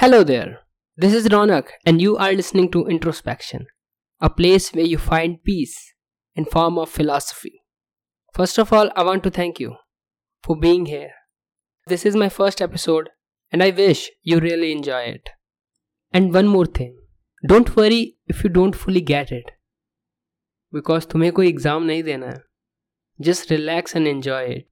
Hello there. This is Ronak, and you are listening to Introspection, a place where you find peace in form of philosophy. First of all, I want to thank you for being here. This is my first episode, and I wish you really enjoy it. And one more thing, don't worry if you don't fully get it, because तुम्हें कोई exam नहीं देना है. Just relax and enjoy it.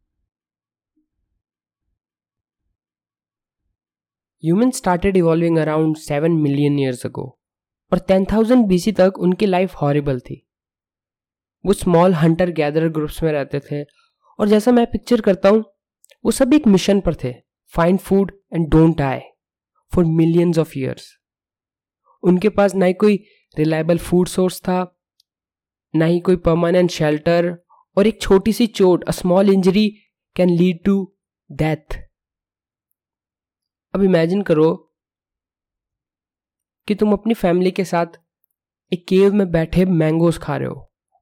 Human started evolving around seven million years ago और ten thousand BC तक उनकी life horrible थी। वो स्मॉल हंटर गैदर ग्रुप्स में रहते थे, और जैसा मैं पिक्चर करता हूँ, वो सब एक मिशन पर थे। Find food and don't I for millions of years उनके पास ना ही कोई रिलायबल फ़ूड सोर्स था, ना ही कोई परमानेंट शेल्टर और एक छोटी सी चोट a small injury can lead to death अब इमेजिन करो कि तुम अपनी फैमिली के साथ एक केव में बैठे मैंगोस खा रहे हो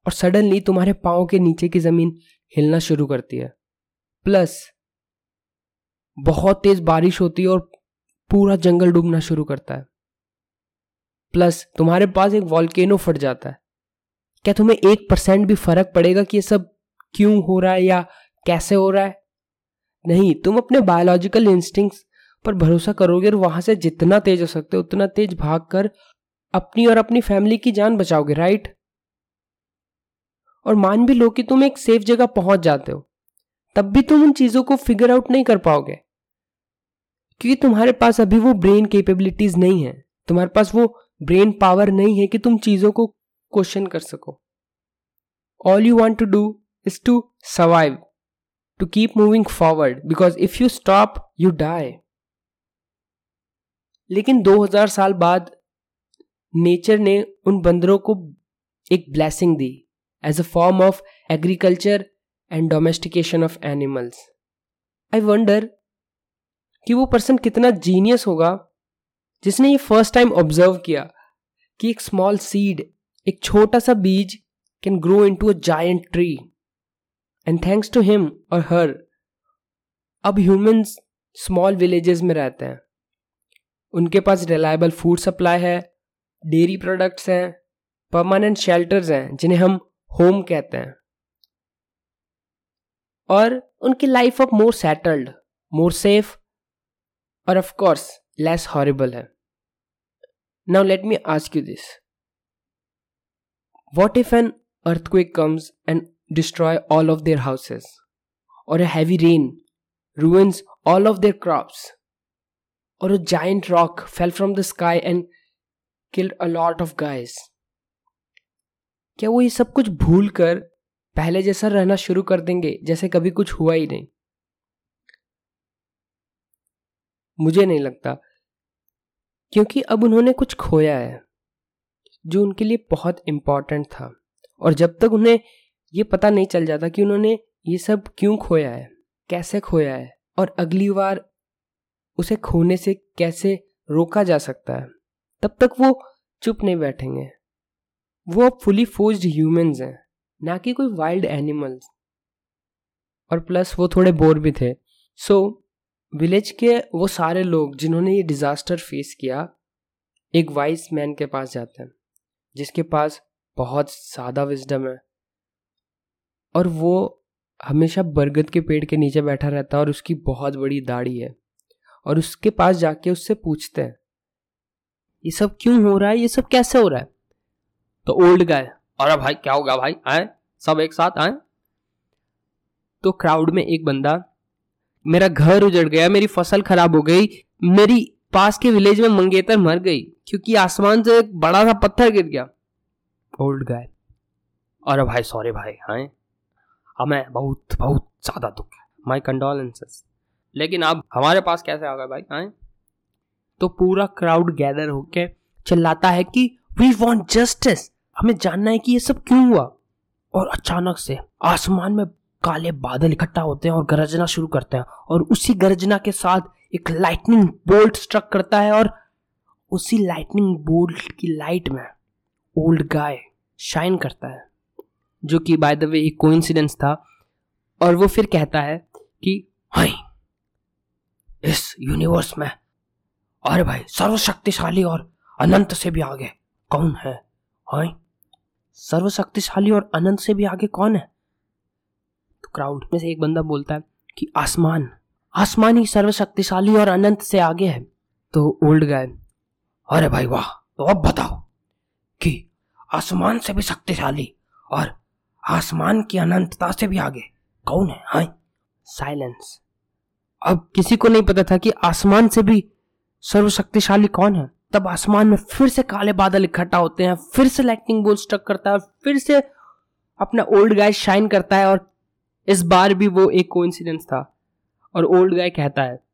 और सडनली तुम्हारे पाँव के नीचे की ज़मीन हिलना शुरू करती है। प्लस बहुत तेज बारिश होती है और पूरा जंगल डूबना शुरू करता है। प्लस तुम्हारे पास एक वॉल्केनो फट जाता है। क्या तुम्हें एक परसेंट भी फ़र्क पड़ेगा कि ये सब क्यों हो रहा है या कैसे हो रहा है? नहीं, तुम अपने बायोलॉजिकल इंस्टिंक्ट्स पर भरोसा करोगे और वहाँ से जितना तेज हो सकते हो, उतना तेज भाग कर अपनी और अपनी फैमिली की जान बचाओगे राइट और मान भी लो कि तुम एक सेफ़ जगह पहुँच जाते हो, तब भी तुम उन चीज़ों को फिगर आउट नहीं कर पाओगे। क्योंकि तुम्हारे पास अभी वो ब्रेन कैपेबिलिटीज नहीं है, तुम्हारे पास वो ब्रेन पावर नहीं है कि तुम चीज़ों को क्वेश्चन कर सको। All you want to do is to survive to keep moving forward because if you stop you die लेकिन 2000 साल बाद नेचर ने उन बंदरों को एक blessing the as a form of agriculture and domestication of animals I wonder कि वो पर्सन कितना जीनियस होगा, जिसने ये फ़र्स्ट टाइम ऑब्ज़र्व किया कि एक स्मॉल सीड एक छोटा सा बीज can grow into a giant tree and thanks to him और हर अब ह्यूमंस स्मॉल विलेजेस में रहते हैं। उनके पास रिलायबल फ़ूड सप्लाई है डेयरी प्रोडक्ट्स हैं परमानेंट शेल्टर्स हैं, जिन्हें हम होम कहते हैं। और उनकी life of more settled more safe और ऑफ़ कोर्स लेस हॉरिबल है। Now let me ask you this what if an earthquake comes and destroy all of their houses? Or a heavy rain ruins all of their crops? Or a giant rock fell from the sky and killed a lot of guys. क्या वो ये सब कुछ भूल कर पहले जैसा रहना शुरू कर देंगे, जैसे कभी कुछ हुआ ही नहीं? मुझे नहीं लगता, क्योंकि अब उन्होंने कुछ खोया है, जो उनके लिए बहुत इंपॉर्टेंट था, और जब तक उन्हें ये पता नहीं चल जाता कि उन्होंने ये सब क्यों खोया है, कैसे खोया है, और अगली बार उसे खोने से कैसे रोका जा सकता है? तब तक वो चुप नहीं बैठेंगे। वो अब फुली फोर्स्ड ह्यूमंस हैं ना कि कोई वाइल्ड एनिमल्स और प्लस वो थोड़े बोर भी थे। सो so, विलेज के वो सारे लोग जिन्होंने ये डिज़ास्टर फेस किया एक वाइस मैन के पास जाते हैं जिसके पास बहुत सादा विजडम है। और वो हमेशा बरगद के पेड़ के नीचे बैठा रहता है और उसकी बहुत बड़ी दाढ़ी है। और उसके पास जाके उससे पूछते हैं, ये सब क्यों हो रहा है? ये सब कैसे हो रहा है? तो ओल्ड गाय, अरे भाई, क्या होगा भाई? आए, सब एक साथ आए? तो क्राउड में एक बंदा, मेरा घर उजड़ गया, मेरी फ़सल खराब हो गई, मेरी पास के विलेज में मंगेतर मर गई, क्योंकि आसमान से एक बड़ा सा पत्थर गिर गया। ओल्ड गाय, अरे भाई सॉरी भाई हाँ हमें बहुत बहुत ज़्यादा दुख है। माई कंडोलेंसेस लेकिन अब हमारे पास कैसे आ गए भाई? हाँ? तो पूरा क्राउड गैदर होके चिल्लाता है कि वी वॉन्ट जस्टिस हमें जानना है कि ये सब क्यों हुआ? और अचानक से आसमान में काले बादल इकट्ठा होते हैं और गरजना शुरू करते हैं और उसी गरजना के साथ एक लाइटनिंग बोल्ट स्ट्रक करता है और उसी लाइटनिंग बोल्ट की लाइट में ओल्ड गाय शाइन करता है, जो कि बाय द वे एक कोइंसिडेंस था। और वो फिर कहता है कि हाई इस यूनिवर्स में। अरे भाई, सर्वशक्तिशाली और अनंत से भी आगे कौन है? हाय सर्वशक्तिशाली और अनंत से भी आगे कौन है? तो क्राउड में से एक बंदा बोलता है कि आसमान आसमान ही सर्वशक्तिशाली और अनंत से आगे है। तो ओल्ड गाय अरे भाई वाह तो अब बताओ कि आसमान से भी शक्तिशाली और आसमान की अनंतता से भी आगे कौन है? हाय साइलेंस अब किसी को नहीं पता था कि आसमान से भी सर्वशक्तिशाली कौन है। तब आसमान में फिर से काले बादल इकट्ठा होते हैं, फिर से लाइटनिंग बोल्ट स्ट्रक करता है, फिर से अपना ओल्ड गाय शाइन करता है और इस बार भी वो एक कोइंसिडेंस था। और ओल्ड गाय कहता है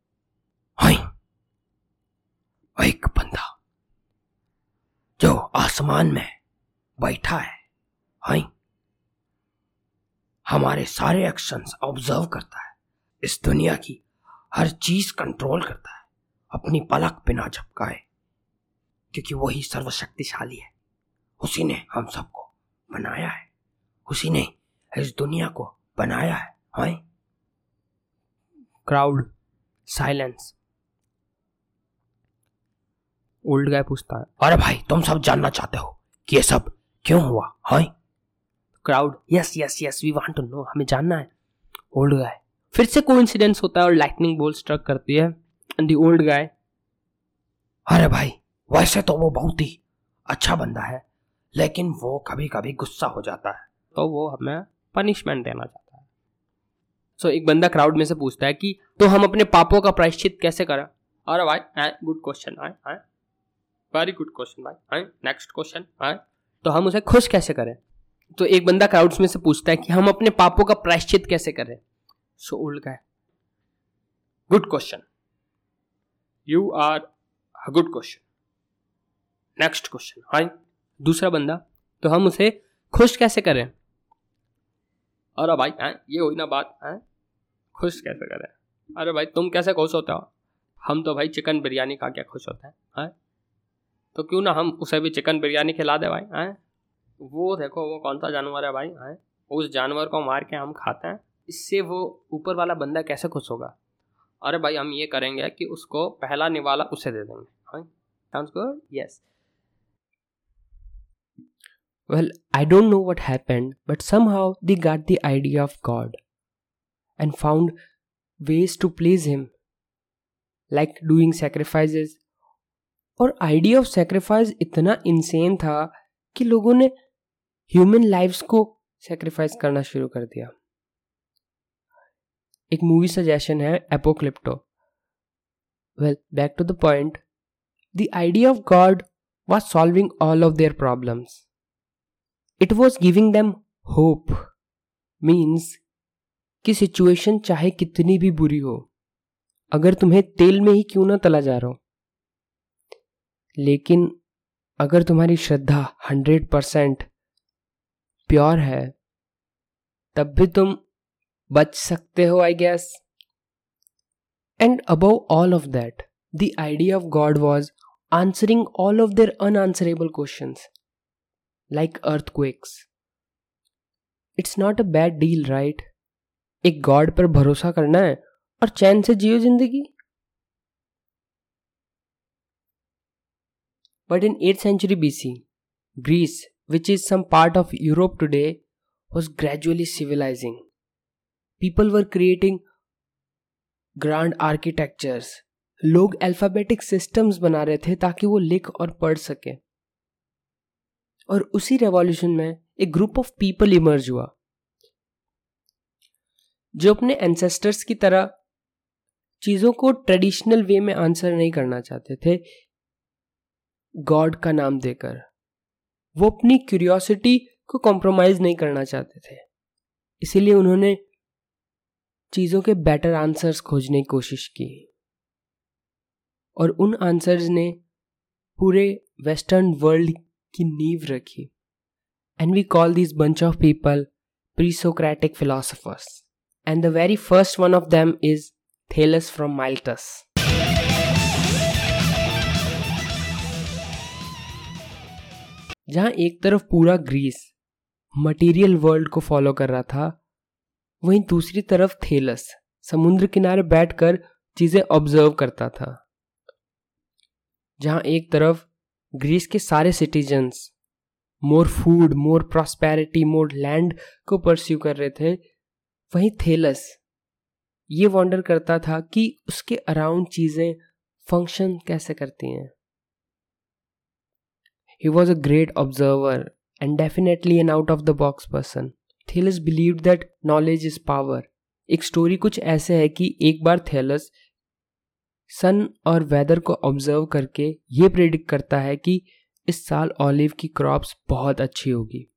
एक बंदा जो आसमान में बैठा है हमारे सारे एक्शंस ऑब्ज़र्व करता है। इस दुनिया की हर चीज़ कंट्रोल करता है। अपनी पलक बिना झपकाए क्योंकि वही सर्वशक्तिशाली है। उसी ने हम सबको बनाया है। उसी ने इस दुनिया को बनाया है। Hi crowd silence old guy पूछता है अरे भाई तुम सब जानना चाहते हो कि ये सब क्यों हुआ? Hi crowd yes yes yes we want to know हमें जानना है। ओल्ड गाय फिर से कोइंसिडेंस होता है और लाइटनिंग बोल स्ट्रक करती है एंड दी ओल्ड गाय अरे भाई वैसे तो वो बहुत ही अच्छा बंदा है लेकिन वो कभी कभी गुस्सा हो जाता है। तो वो हमें पनिशमेंट देना चाहता है। सो so, एक बंदा क्राउड में से पूछता है कि तो हम अपने पापों का प्रायश्चित कैसे करें? अरे भाई गुड क्वेश्चन आए आए। वेरी गुड क्वेश्चन भाई आए नेक्स्ट क्वेश्चन आए। तो हम उसे खुश कैसे करें? तो एक बंदा क्राउड्स में से पूछता है कि हम अपने पापों का प्रायश्चित कैसे करें? So old guy good question you are a good question next question hi दूसरा बंदा। तो हम उसे खुश कैसे करें? अरे भाई, हैं? ये हुई ना बात, है? खुश कैसे करें? अरे भाई, तुम कैसे खुश होते हो? हम तो भाई चिकन बिरयानी खा के खुश होते हैं, है? तो क्यों ना हम उसे भी चिकन बिरयानी खिला दे भाई, हैं? वो देखो, वो कौन सा जानवर है भाई, हैं? उस जानवर को मार के हम खाते हैं। इससे वो ऊपर वाला बंदा कैसे खुश होगा? अरे भाई हम ये करेंगे कि उसको पहला निवाला उसे दे देंगे। हाँ? Good yes Well, I don't know what happened, but somehow they got the idea of God and found ways to please Him, like doing sacrifices. और आइडिया ऑफ़ सेक्रीफाइस इतना इंसेन था कि लोगों ने ह्यूमन लाइफ्स को sacrifice करना शुरू कर दिया। एक मूवी सजेशन है Apocalypto well back to the point the idea of God was solving all of their problems it was giving them hope means कि सिचुएशन चाहे कितनी भी बुरी हो, अगर तुम्हें तेल में ही क्यों ना तला जा रहा हो. लेकिन, अगर तुम्हारी श्रद्धा हंड्रेड परसेंट प्योर है, तब भी तुम बच सकते हो I guess and above all of that the idea of God was answering all of their unanswerable question like earthquakes it's not a bad deal right एक गॉड पर भरोसा करना है और चैन से जियो ज़िंदगी। But in eight century BC Greece which is some part of Europe today was gradually civilizing people were creating grand architectures लोग अल्फाबेटिक सिस्टम्स बना रहे थे ताकि वो लिख और पढ़ सके। और उसी रेवोल्यूशन में एक ग्रुप ऑफ़ पीपल इमर्ज हुआ। जो अपने एंसेस्टर्स की तरह चीज़ों को ट्रेडिशनल वे में आंसर नहीं करना चाहते थे गॉड का नाम देकर। वो अपनी क्यूरियोसिटी को कॉम्प्रोमाइज नहीं करना चाहते थे। इसीलिए उन्होंने चीज़ों के बेटर आंसर्स खोजने की कोशिश की। और उन आंसर्स ने पूरे वेस्टर्न वर्ल्ड की नींव रखी। And we call this bunch of people presocratic philosophers and the very first one of them is Thales from Miletus जहाँ एक तरफ़ पूरा ग्रीस मटेरियल वर्ल्ड को फॉलो कर रहा था वहीं दूसरी तरफ़ थेलस, समुद्र किनारे बैठकर चीज़ें ऑब्ज़र्व करता था। जहाँ एक तरफ़ ग्रीस के सारे citizens more food more prosperity more land को परस्यू कर रहे थे, वहीं थेलस ये वॉन्डर करता था कि उसके अराउंड चीज़ें फ़ंक्शन कैसे करती हैं। He was a great observer and definitely an out of the box person Thales believe that knowledge is power एक स्टोरी कुछ ऐसे है कि एक बार थेलस सन और वेदर को ऑब्ज़र्व करके ये प्रेडिक्ट करता है कि इस साल ऑलिव की क्रॉप्स बहुत अच्छी होगी।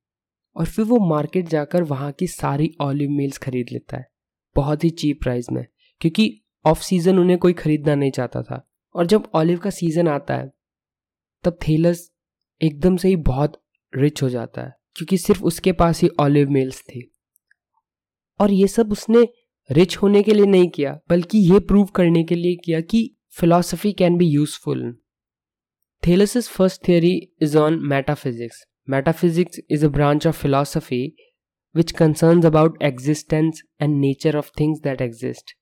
और फिर वो मार्केट जाकर वहाँ की सारी ऑलिव मिल्स खरीद लेता है। बहुत ही चीप प्राइस में। क्योंकि ऑफ़ सीज़न उन्हें कोई खरीदना नहीं चाहता था। और जब ऑलिव का सीज़न आता है, तब थेलस एकदम से ही बहुत रिच हो जाता है। क्योंकि सिर्फ़ उसके पास ही ऑलिव मिल्स थे। और ये सब उसने रिच होने के लिए नहीं किया, बल्कि ये प्रूव करने के लिए किया कि philosophy can be useful Thales first theory is on metaphysics metaphysics is a branch of philosophy which concern about existence and nature of things that exist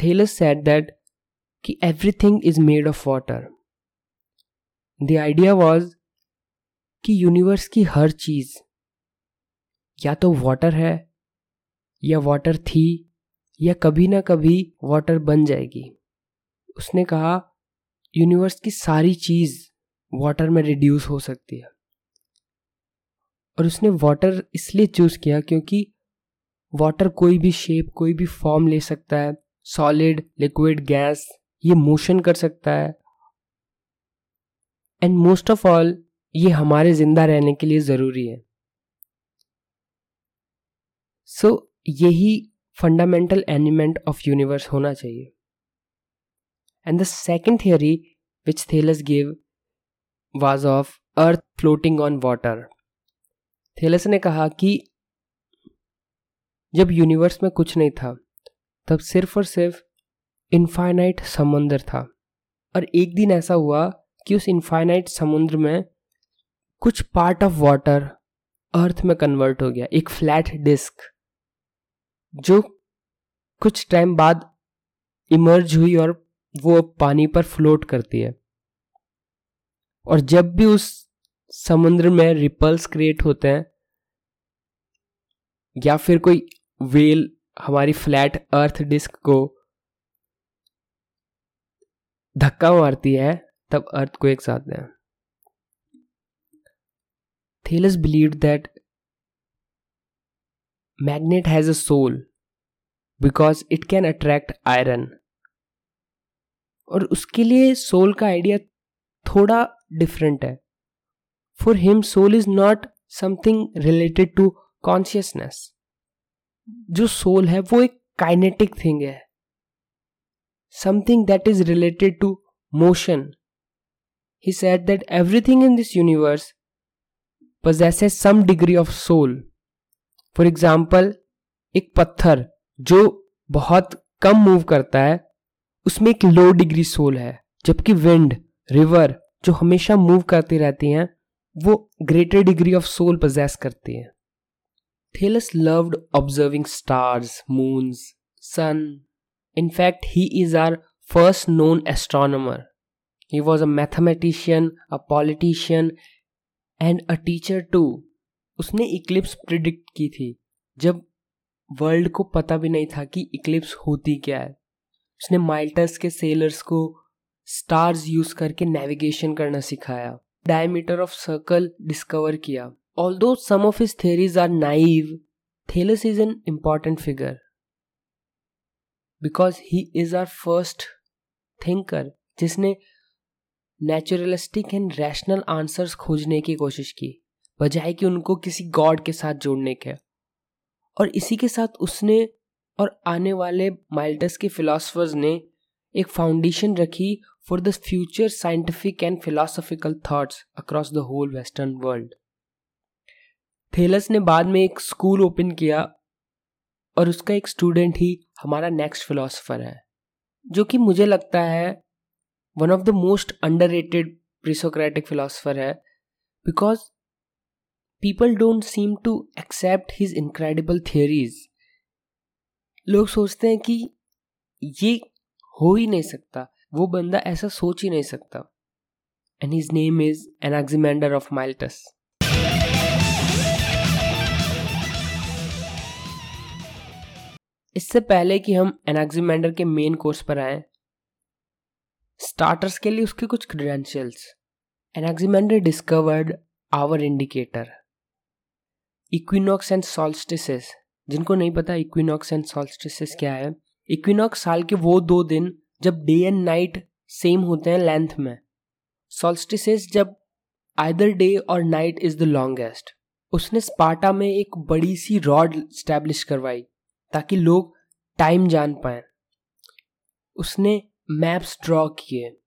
Thales said that कि everything is made of water the idea was कि universe की हर चीज़ या तो water है, या water थी, या कभी ना कभी वाटर बन जाएगी। उसने कहा यूनिवर्स की सारी चीज़ वाटर में रिड्यूस हो सकती है। और उसने वाटर इसलिए चूज़ किया क्योंकि वाटर कोई भी शेप कोई भी फॉर्म ले सकता है। सॉलिड लिक्विड गैस ये मोशन कर सकता है। एंड मोस्ट ऑफ़ ऑल ये हमारे ज़िंदा रहने के लिए ज़रूरी है। सो so, यही फंडामेंटल एलिमेंट ऑफ़ यूनिवर्स होना चाहिए। And the second theory which Thales give was of earth floating on water Thales ने कहा कि जब यूनिवर्स में कुछ नहीं था तब सिर्फ़ और सिर्फ़ इनफाइनाइट समुंदर था। और एक दिन ऐसा हुआ कि उस इनफाइनाइट समुद्र में कुछ पार्ट ऑफ़ वाटर अर्थ में कन्वर्ट हो गया, एक फ्लैट डिस्क जो कुछ टाइम बाद इमर्ज हुई और वो पानी पर फ्लोट करती है। और जब भी उस समुद्र में रिपल्स क्रिएट होते हैं, या फिर कोई वेल हमारी फ्लैट अर्थ डिस्क को धक्का मारती है, तब अर्थ को एक साथ हैं Thales believe that magnet has a soul because it can attract iron और उसके लिए सोल का आइडिया थोड़ा डिफरेंट है। For him soul is not something related to consciousness जो सोल है, वो एक काइनेटिक थिंग है। Something that is related to motion he said that everything in this universe possesses some degree of soul. For example एक पत्थर जो बहुत कम move करता है, उसमें एक लो डिग्री सोल है, जबकि विंड रिवर जो हमेशा मूव करती रहती हैं, वो greater degree of soul possess करती हैं। Thales loved observing stars moons sun in fact he is our first known astronomer he was a mathematician a politician and a teacher too उसने eclipse predict की थी। जब world को पता भी नहीं था कि इक्लिप्स होती क्या है। उसने माइल्टस के सेलर्स को स्टार्स यूज़ करके नेविगेशन करना सिखाया। डायमीटर ऑफ़ सर्कल डिस्कवर किया। Although some of his theories are naive Thales is an important figure because he is our first thinker जिसने नेचुरलिस्टिक एंड रैशनल आंसर्स खोजने की कोशिश की, बजाय कि उनको किसी गॉड के साथ जोड़ने के। और इसी के साथ उसने और आने वाले माइल्टस के फिलोसफर्स ने एक फाउंडेशन रखी for the future scientific and philosophical thoughts across the whole western world Thales ने बाद में एक स्कूल ओपन किया और उसका एक स्टूडेंट ही हमारा नेक्स्ट फिलोसफर है, जो कि मुझे लगता है one of the most underrated presocratic philosopher है because people don't seem to accept his incredible theories लोग सोचते हैं कि ये हो ही नहीं सकता, वो बंदा ऐसा सोच ही नहीं सकता। And his name is Anaximander of Miletus इससे पहले कि हम एनाक्सीमेंडर के मेन कोर्स पर आए स्टार्टर्स के लिए उसके कुछ credentials Anaximander discovered our indicator equinox and solstices जिनको नहीं पता इक्विनॉक्स एंड सॉल्स्टिसेस क्या है? इक्विनॉक्स साल के वो दो दिन, जब डे एंड नाइट सेम होते हैं लेंथ में. सॉल्स्टिसेस जब आइदर डे और नाइट इज़ द लॉन्गेस्ट उसने स्पार्टा में एक बड़ी सी रॉड स्टैब्लिश करवाई, ताकि लोग टाइम जान पाए. उसने मैप्स ड्रॉ किए।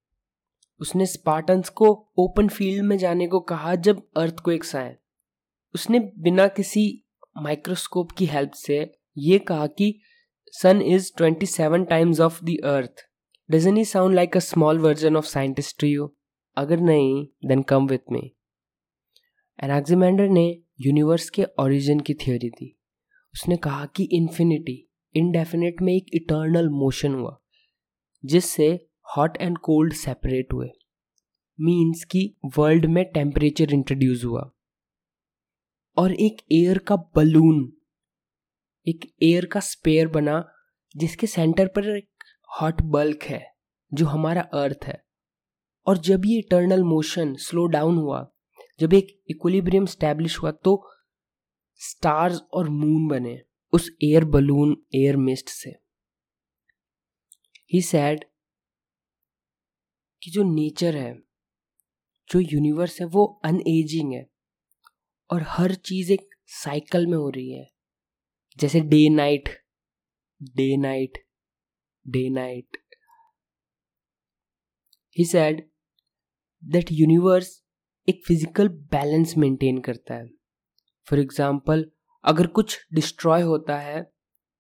उसने स्पार्टन्स को ओपन फ़ील्ड में जाने को कहा जब अर्थ को एक आए। उसने बिना किसी माइक्रोस्कोप की हेल्प से ये कहा कि sun is twenty seven times of the earth. Doesn't he sound like a small version of scientist you. अगर नहीं देन कम विथ मी एनाक्सिमेंडर ने यूनिवर्स के ओरिजिन की थ्योरी दी। उसने कहा कि इन्फिनिटी इनडेफिनेट में एक इटर्नल मोशन हुआ। जिससे हॉट एंड कोल्ड सेपरेट हुए। मीन्स कि वर्ल्ड में टेम्परेचर इंट्रोड्यूस हुआ। और एक एयर का बलून एक एयर का स्पेयर बना, जिसके सेंटर पर एक हॉट बल्क है, जो हमारा अर्थ है। और जब ये इटर्नल मोशन स्लो डाउन हुआ, जब एक इक्विलिब्रियम स्टैब्लिश हुआ तो स्टार्स और मून बने, उस एयर बलून एयर मिस्ट से। ही सैड कि जो नेचर है, जो यूनिवर्स है, वो अनएजिंग है और हर चीज़ एक साइकिल में हो रही है। जैसे day night day night day night he said that universe एक फ़िज़िकल बैलेंस मेंटेन करता है। फॉर एग्ज़ाम्पल अगर कुछ डिस्ट्रॉय होता है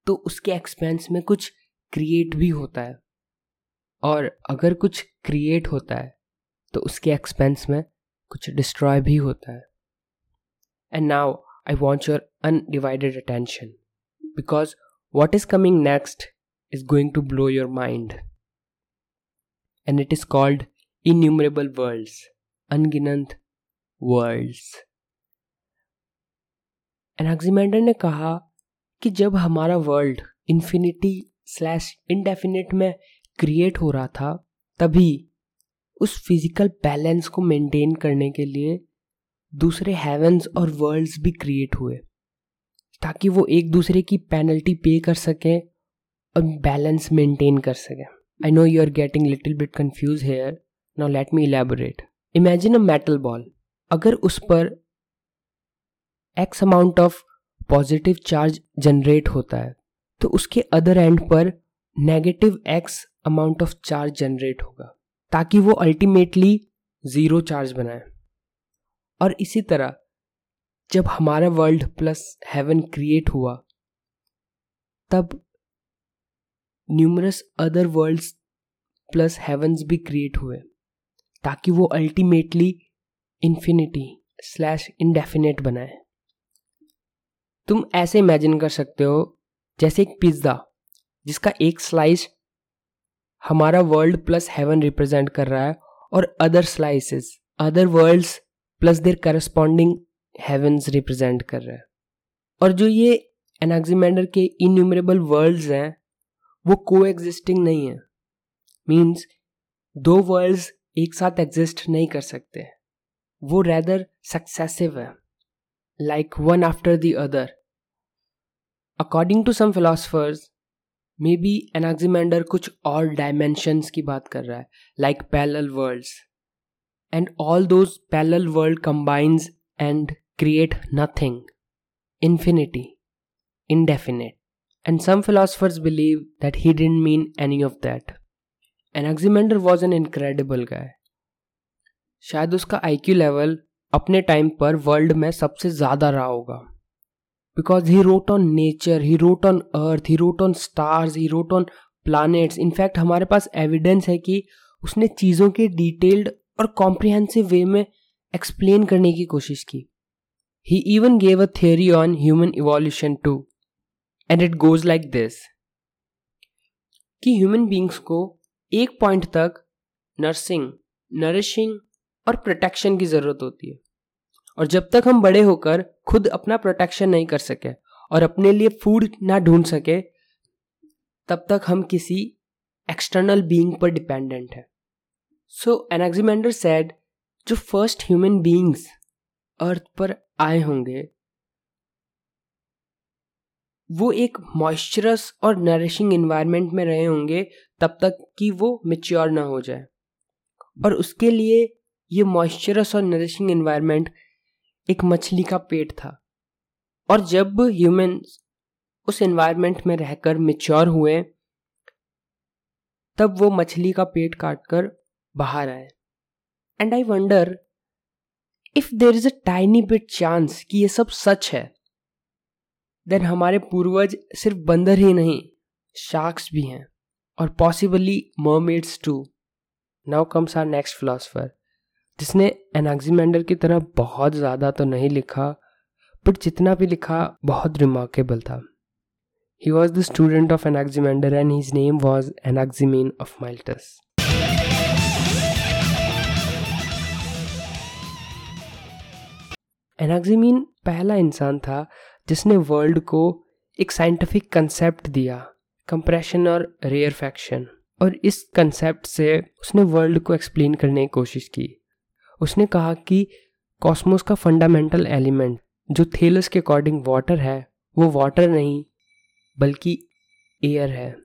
तो उसके एक्सपेंस में कुछ क्रिएट भी होता है। और अगर कुछ क्रिएट होता है तो उसके एक्सपेंस में कुछ डिस्ट्रॉय भी होता है। And now I want your undivided attention because what is coming next is going to blow your mind and it is called innumerable worlds अनगिनंत worlds Anaximander ने कहा कि जब हमारा वर्ल्ड इन्फिनिटी स्लैश इनडेफिनेट में create हो रहा था, तभी उस फ़िज़िकल बैलेंस को मेंटेन करने के लिए दूसरे हेवंस और वर्ल्ड्स भी क्रिएट हुए, ताकि वो एक दूसरे की पेनल्टी पे कर सकें और बैलेंस मेंटेन कर सकें। I know you are getting little bit confuse here now let me elaborate imagine a metal ball अगर उस पर X amount of positive charge generate होता है तो उसके अदर एंड पर negative X amount of charge generate होगा, ताकि वो अल्टीमेटली ज़ीरो चार्ज बनाए। और इसी तरह, जब हमारा वर्ल्ड प्लस हेवन क्रिएट हुआ, तब numerous other worlds plus heavens भी क्रिएट हुए, ताकि वो अल्टीमेटली इन्फिनिटी स्लैश इनडेफिनेट बनाए। तुम ऐसे इमेजिन कर सकते हो जैसे एक पिज़्ज़ा, जिसका एक स्लाइस हमारा वर्ल्ड प्लस हेवन रिप्रेजेंट कर रहा है और other slices other worlds plus their corresponding heavens represent कर रहा है। और जो ये एनाक्सीमेंडर के इन्यूमरेबल वर्ल्ड्स हैं, वो को एग्जिस्टिंग नहीं है। मीन्स दो वर्ल्ड्स एक साथ एग्जिस्ट नहीं कर सकते। वो रेदर सक्सेसिव है like one after the other according to some philosophers maybe Anaximander कुछ और डायमेंशंस की बात कर रहा है like parallel worlds and all those parallel world combines and create nothing infinity indefinite and some philosophers believe that he didn't mean any of that Anaximander was an incredible guy शायद उसका I Q level अपने time पर world में सबसे ज़्यादा रहा होगा। Because he wrote on nature, he wrote on earth, he wrote on stars, he wrote on planets. In fact हमारे पास एविडेंस है कि उसने चीज़ों के डिटेल्ड और कॉम्प्रिहेंसिव वे में एक्सप्लेन करने की कोशिश की। He even gave a theory on human evolution too and it goes like this कि ह्यूमन बींग्स को एक पॉइंट तक नर्सिंग नरिशिंग और प्रोटेक्शन की ज़रूरत होती है। और जब तक हम बड़े होकर खुद अपना प्रोटेक्शन नहीं कर सके और अपने लिए फ़ूड ना ढूंढ सके, तब तक हम किसी एक्सटर्नल बीइंग पर डिपेंडेंट है। सो एनाक्सिमेंडर सेड जो फ़र्स्ट ह्यूमन बीइंग्स अर्थ पर आए होंगे, वो एक मॉइस्चरस और नरिशिंग इन्वायरमेंट में रहे होंगे, तब तक कि वो मेच्योर ना हो जाए। और उसके लिए ये मॉइस्चरस और नरिशिंग इन्वायरमेंट एक मछली का पेट था। और जब ह्यूमंस उस एनवायरनमेंट में रहकर मेच्योर हुए, तब वो मछली का पेट काटकर बाहर आए। And I wonder if there is a tiny bit chance कि ये सब सच है। देन हमारे पूर्वज सिर्फ़ बंदर ही नहीं शार्क्स भी हैं। और possibly mermaids too now comes our next philosopher जिसने एनाक्सीमेंडर की तरह बहुत ज़्यादा तो नहीं लिखा बट जितना भी लिखा, बहुत रिमार्केबल था। He was the student of Anaximander and his name was Anaximenes of Miletus Anaximenes पहला इंसान था जिसने वर्ल्ड को एक साइंटिफिक कंसेप्ट दिया कंप्रेशन और रेयर फैक्शन और इस कंसेप्ट से उसने वर्ल्ड को एक्सप्लेन करने की कोशिश की। उसने कहा कि कॉस्मोस का फंडामेंटल एलिमेंट, जो थेलस के अकॉर्डिंग वाटर है, वो वाटर नहीं, बल्कि एयर है।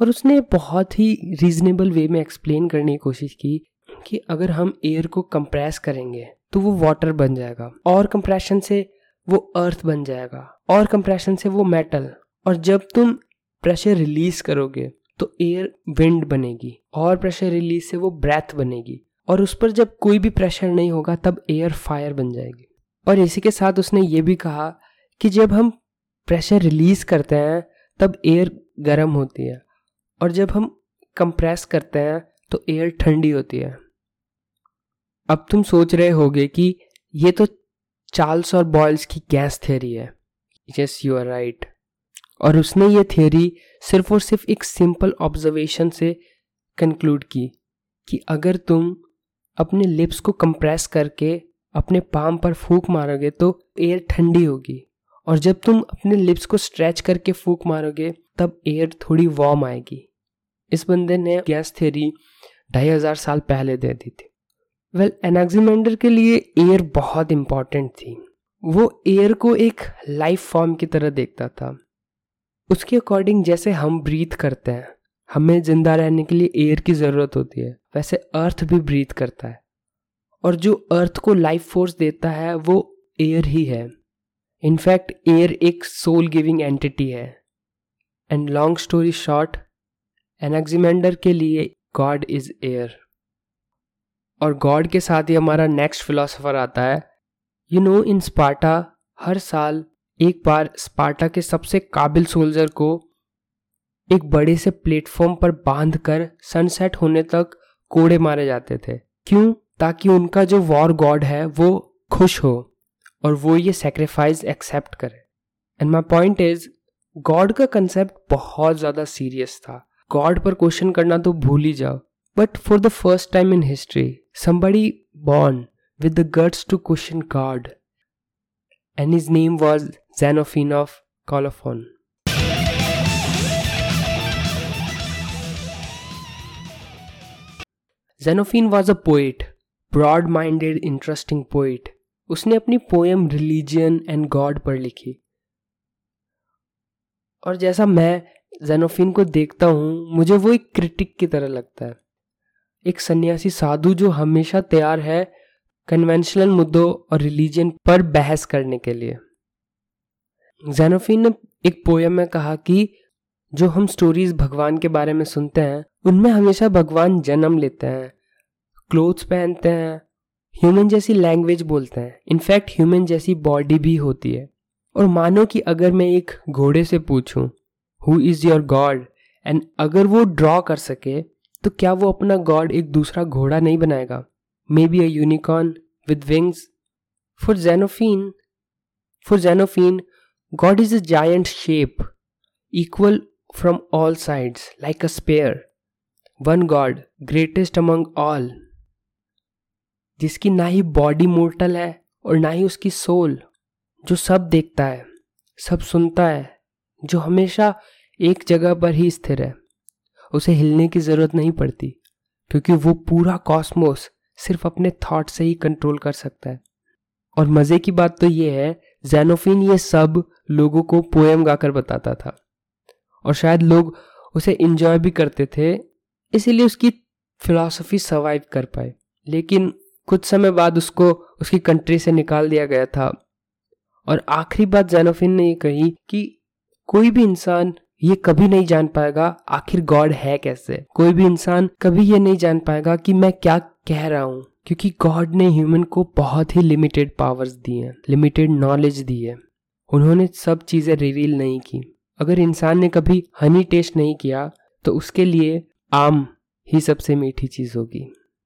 और उसने बहुत ही रीजनेबल वे में एक्सप्लेन करने की कोशिश की कि अगर हम एयर को कंप्रेस करेंगे तो वो वाटर बन जाएगा। और कंप्रेशन से वो अर्थ बन जाएगा। और कंप्रेशन से वो मेटल और जब तुम प्रेशर रिलीज़ करोगे तो एयर विंड बनेगी। और प्रेशर रिलीज़ से वो ब्रेथ बनेगी। और उस पर जब कोई भी प्रेशर नहीं होगा, तब एयर फायर बन जाएगी। और इसी के साथ उसने ये भी कहा कि जब हम प्रेशर रिलीज़ करते हैं, तब एयर गर्म होती है। और जब हम कंप्रेस करते हैं तो एयर ठंडी होती है। अब तुम सोच रहे होगे कि ये तो चार्ल्स और बॉयल्स की गैस थ्योरी है। यस यू आर राइट और उसने ये थ्योरी सिर्फ़ और सिर्फ़ एक सिंपल ऑब्जर्वेशन से कंक्लूड की कि अगर तुम अपने लिप्स को कंप्रेस करके अपने पाम पर फूक मारोगे तो एयर ठंडी होगी। और जब तुम अपने लिप्स को स्ट्रेच करके फूक मारोगे तब एयर थोड़ी वार्म आएगी। इस बंदे ने गैस थ्योरी ढाई हज़ार साल पहले दे दी थी। वेल well, के लिए एयर बहुत इंपॉर्टेंट थी। वो एयर को एक लाइफ फॉर्म की तरह देखता था। उसके अकॉर्डिंग जैसे हम ब्रीथ करते हैं। हमें ज़िंदा रहने के लिए एयर की ज़रूरत होती है। वैसे अर्थ भी ब्रीथ करता है। और जो अर्थ को लाइफ फोर्स देता है, वो एयर ही है। इनफैक्ट एयर एक सोल गिविंग एंटिटी है। And long story short Anaximander के लिए गॉड इज़ एयर और गॉड के साथ ही हमारा नेक्स्ट फिलोसोफर आता है। यू नो इन स्पार्टा हर साल एक बार स्पार्टा के सबसे काबिल सोल्जर को एक बड़े से प्लेटफॉर्म पर बाँध कर सनसेट होने तक कोड़े मारे जाते थे। क्यों? ताकि उनका जो वॉर गॉड है वो खुश हो और वो ये सेक्रीफाइस एक्सेप्ट करे। And my point is god का कंसेप्ट बहुत ज़्यादा सीरियस था। गॉड पर क्वेश्चन करना तो भूल ही जाओ। But for the first time in history somebody born with the guts to question God, and his name was Xenophon of Colophon. Xenophon was a poet, broad minded, interesting poet. उसने अपनी poem religion and God पर लिखी। और जैसा मैं जेनोफिन को देखता हूँ मुझे वो एक क्रिटिक की तरह लगता है। एक सन्यासी साधु जो हमेशा तैयार है कन्वेंशनल मुद्दों और रिलीजन पर बहस करने के लिए। जेनोफिन ने एक पोएम में कहा कि जो हम स्टोरीज भगवान के बारे में सुनते हैं, उनमें हमेशा भगवान जन्म लेते हैं क्लोथ्स पहनते हैं ह्यूमन जैसी लैंग्वेज बोलते हैं। इनफैक्ट ह्यूमन जैसी बॉडी भी होती है। और मानो कि अगर मैं एक घोड़े से पूछूँ who is your god and अगर वो ड्रॉ कर सके तो क्या वो अपना गॉड एक दूसरा घोड़ा नहीं बनाएगा? Maybe a unicorn with wings for Xenophanes for Xenophanes god is a giant shape equal from all sides like a sphere one god greatest among all जिसकी ना ही बॉडी मोर्टल है और ना ही उसकी सोल जो सब देखता है, सब सुनता है, जो हमेशा एक जगह पर ही स्थिर है। उसे हिलने की ज़रूरत नहीं पड़ती, क्योंकि वो पूरा कॉस्मोस सिर्फ़ अपने थॉट से ही कंट्रोल कर सकता है। और मज़े की बात तो ये है जैनोफिन ये सब लोगों को पोएम गाकर बताता था। और शायद लोग उसे इंजॉय भी करते थे, इसीलिए उसकी फिलॉसफी सर्वाइव कर पाए। लेकिन कुछ समय बाद उसको, उसकी कंट्री से निकाल दिया गया था। और आखिरी बात जैनोफिन ने ये कही कि कोई भी इंसान ये कभी नहीं जान पाएगा आखिर गॉड है कैसे। कोई भी इंसान कभी ये नहीं जान पाएगा कि मैं क्या कह रहा हूँ, क्योंकि गॉड ने ह्यूमन को बहुत ही लिमिटेड पावर्स दी हैं लिमिटेड नॉलेज दी है। उन्होंने सब चीज़ें रिवील नहीं की। अगर इंसान ने कभी हनी टेस्ट नहीं किया तो उसके लिए आम ही सबसे मीठी चीज़ होगी।